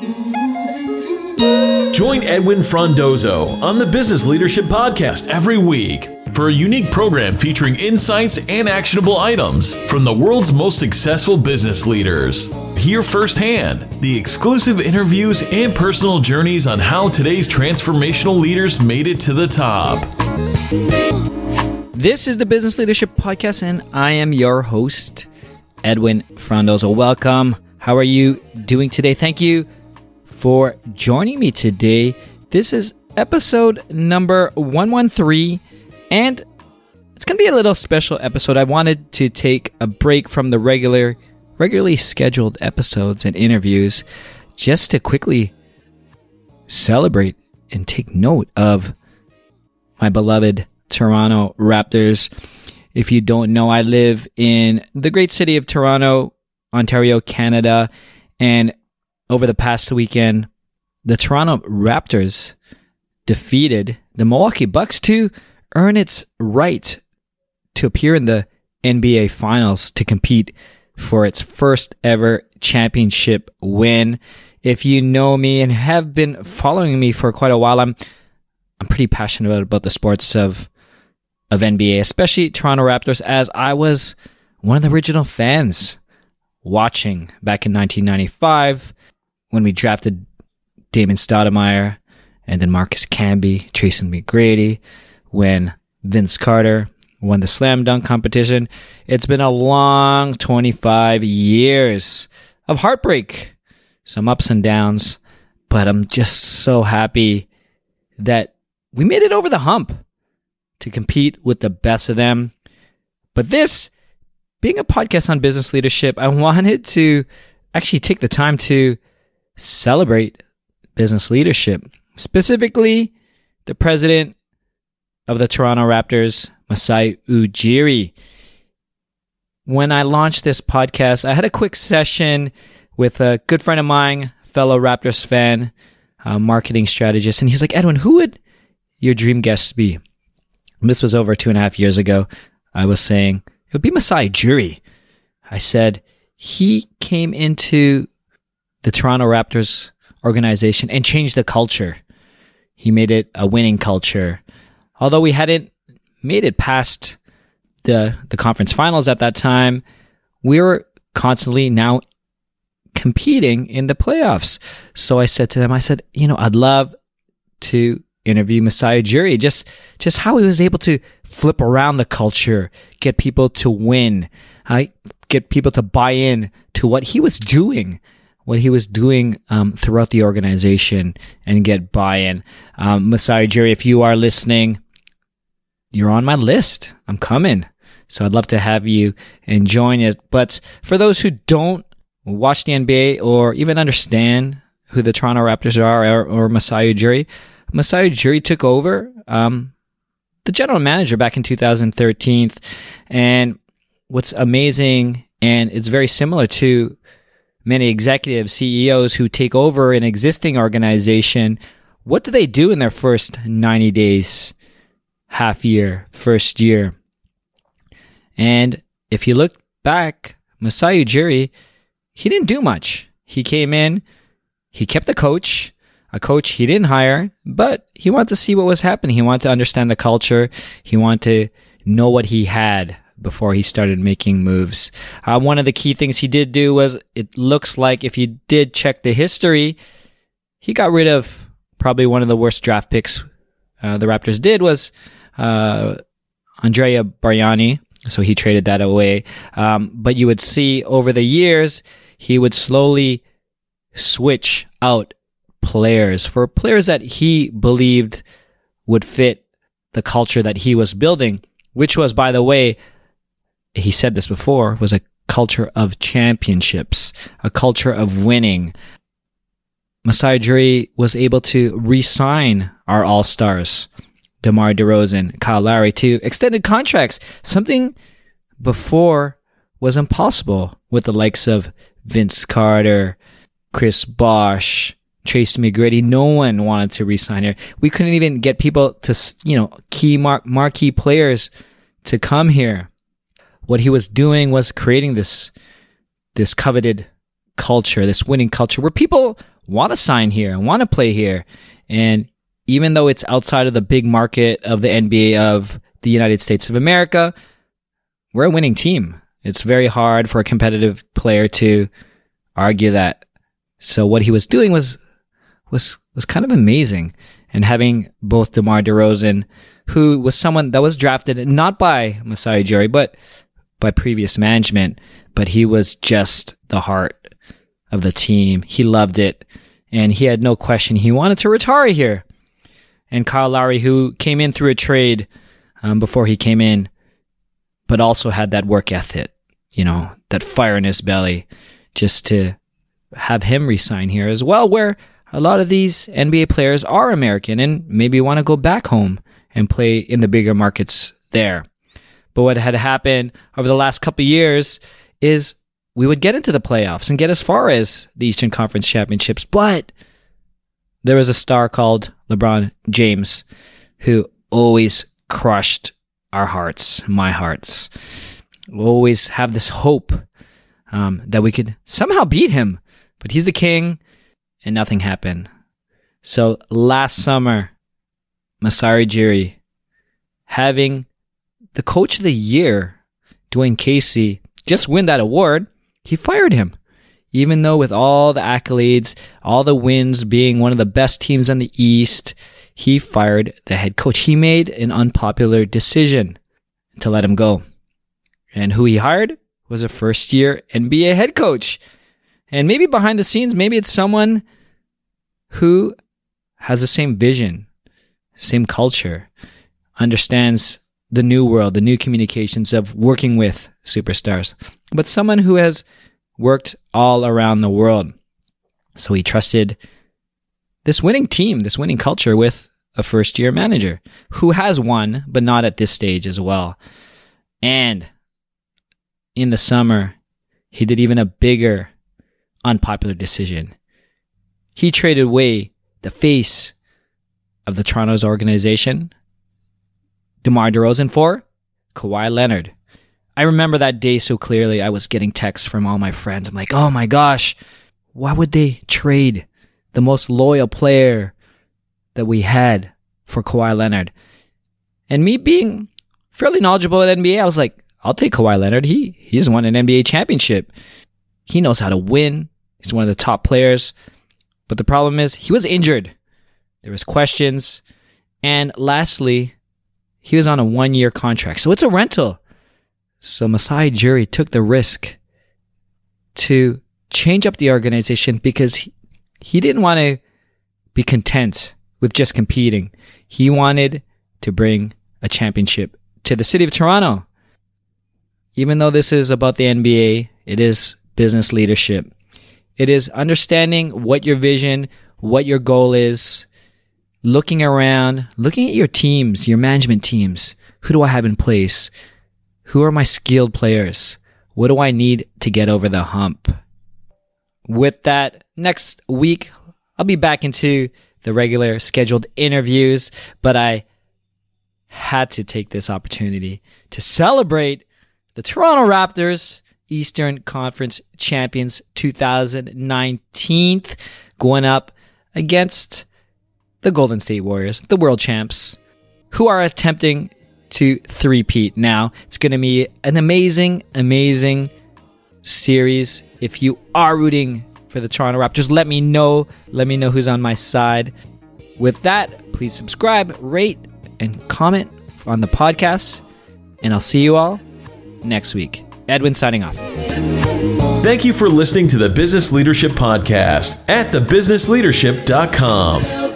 Join Edwin Frondozo on the Business Leadership Podcast every week for a unique program featuring insights and actionable items from the world's most successful business leaders. Hear firsthand the exclusive interviews and personal journeys on how today's transformational leaders made it to the top. This is the Business Leadership Podcast, and I am your host, Edwin Frondozo. Welcome. How are you doing today? Thank you for joining me today. This is episode number 113, and it's going to be a little special episode. I wanted to take a break from the regular, regularly scheduled episodes and interviews just to quickly celebrate and take note of my beloved Toronto Raptors. If you don't know, I live in the great city of Toronto, Ontario, Canada, and over the past weekend, the Toronto Raptors defeated the Milwaukee Bucks to earn its right to appear in the NBA Finals to compete for its first ever championship win. If you know me and have been following me for quite a while, I'm I'm pretty passionate about the sports of of NBA, especially Toronto Raptors, as I was one of the original fans watching back in 1995 when we drafted Damon Stoudemire and then Marcus Camby, Tracy McGrady, when Vince Carter won the slam dunk competition. It's been a long 25 years of heartbreak, some ups and downs, but I'm just so happy that we made it over the hump to compete with the best of them. But this, being a podcast on business leadership, I wanted to actually take the time to celebrate business leadership, specifically the president of the Toronto Raptors, Masai Ujiri. When I launched this podcast, I had a quick session with a good friend of mine, fellow Raptors fan, uh, marketing strategist, and he's like, Edwin, who would your dream guest be? this was over two and a half years ago. I was saying it would be Masai Ujiri. I said he came into the Toronto Raptors organization and changed the culture. He made it a winning culture. Although we hadn't made it past the the conference finals at that time, we were constantly now competing in the playoffs. So I said to them, I said, you know, I'd love to interview Masai Ujiri, just just how he was able to flip around the culture, get people to win, uh, get people to buy in to what he was doing, what he was doing um, throughout the organization, and get buy-in. Um, Masai Ujiri, if you are listening, you're on my list. I'm coming, so I'd love to have you and join us. But for those who don't watch the NBA or even understand who the Toronto Raptors are or, or Masai Ujiri, Masai Ujiri took over um, the general manager back in 2013. And what's amazing, and it's very similar to many executive CEOs who take over an existing organization, what do they do in their first 90 days, half year, first year? And if you look back, Masai Ujiri, he didn't do much. He came in, he kept the coach, a coach he didn't hire, but he wanted to see what was happening. He wanted to understand the culture. He wanted to know what he had before he started making moves. Uh, one of the key things he did do was it looks like if you did check the history, he got rid of probably one of the worst draft picks uh, the Raptors did was uh, Andrea Bargnani. So he traded that away. Um, but you would see over the years, he would slowly switch out players, for players that he believed would fit the culture that he was building, which was, by the way, he said this before, was a culture of championships, a culture of winning. Masai Ujiri was able to re-sign our all-stars, DeMar DeRozan, Kyle Lowry, to extended contracts, something before was impossible with the likes of Vince Carter, Chris Bosh, Tracy McGrady. No one wanted to re-sign here. We couldn't even get people to, you know, key mar- marquee players to come here. What he was doing was creating this, this coveted culture, this winning culture where people want to sign here and want to play here. And even though it's outside of the big market of the NBA of the United States of America, we're a winning team. It's very hard for a competitive player to argue that. So what he was doing was was was kind of amazing. And having both DeMar DeRozan, who was someone that was drafted not by Masai Ujiri, but by previous management, but he was just the heart of the team. He loved it, and he had no question he wanted to retire here. And Kyle Lowry, who came in through a trade um, before he came in, but also had that work ethic, you know, that fire in his belly, just to have him resign here as well, where a lot of these NBA players are American and maybe want to go back home and play in the bigger markets there. But what had happened over the last couple years is we would get into the playoffs and get as far as the Eastern Conference Championships, but there was a star called LeBron James who always crushed our hearts, my hearts. we always have this hope um, that we could somehow beat him, but he's the king and nothing happened. So last summer, Masai Ujiri having the coach of the year, Dwane Casey, just win that award, he fired him. Even though with all the accolades, all the wins, being one of the best teams in the East, he fired the head coach. He made an unpopular decision to let him go. And who he hired was a first year NBA head coach. And maybe behind the scenes, maybe it's someone who has the same vision, same culture, understands the new world, the new communications of working with superstars, but someone who has worked all around the world. So he trusted this winning team, this winning culture with a first year manager who has won, but not at this stage as well. And in the summer, he did even a bigger unpopular decision. He traded away the face of the Toronto's organization, DeMar DeRozan, for Kawhi Leonard. I remember that day so clearly. I was getting texts from all my friends. I'm like, oh my gosh, why would they trade the most loyal player that we had for Kawhi Leonard? And me being fairly knowledgeable at NBA, I was like, I'll take Kawhi Leonard. He he's won an NBA championship. He knows how to win. He's one of the top players. But the problem is he was injured. There was questions. And lastly, he was on a one year contract. So it's a rental. So Masai Ujiri took the risk to change up the organization because he, he didn't want to be content with just competing. He wanted to bring a championship to the city of Toronto. Even though this is about the NBA, it is business leadership. It is understanding what your vision, what your goal is, looking around, looking at your teams, your management teams. Who do I have in place? Who are my skilled players? What do I need to get over the hump? With that, next week, I'll be back into the regular scheduled interviews, but I had to take this opportunity to celebrate the Toronto Raptors Eastern Conference champions 2019 going up against the Golden State Warriors, the world champs, who are attempting to three-peat now. It's going to be an amazing, amazing series. If you are rooting for the Toronto Raptors, let me know. Let me know who's on my side. With that, please subscribe, rate, and comment on the podcast. And I'll see you all next week. Edwin signing off. Thank you for listening to the Business Leadership Podcast at thebusinessleadership.com.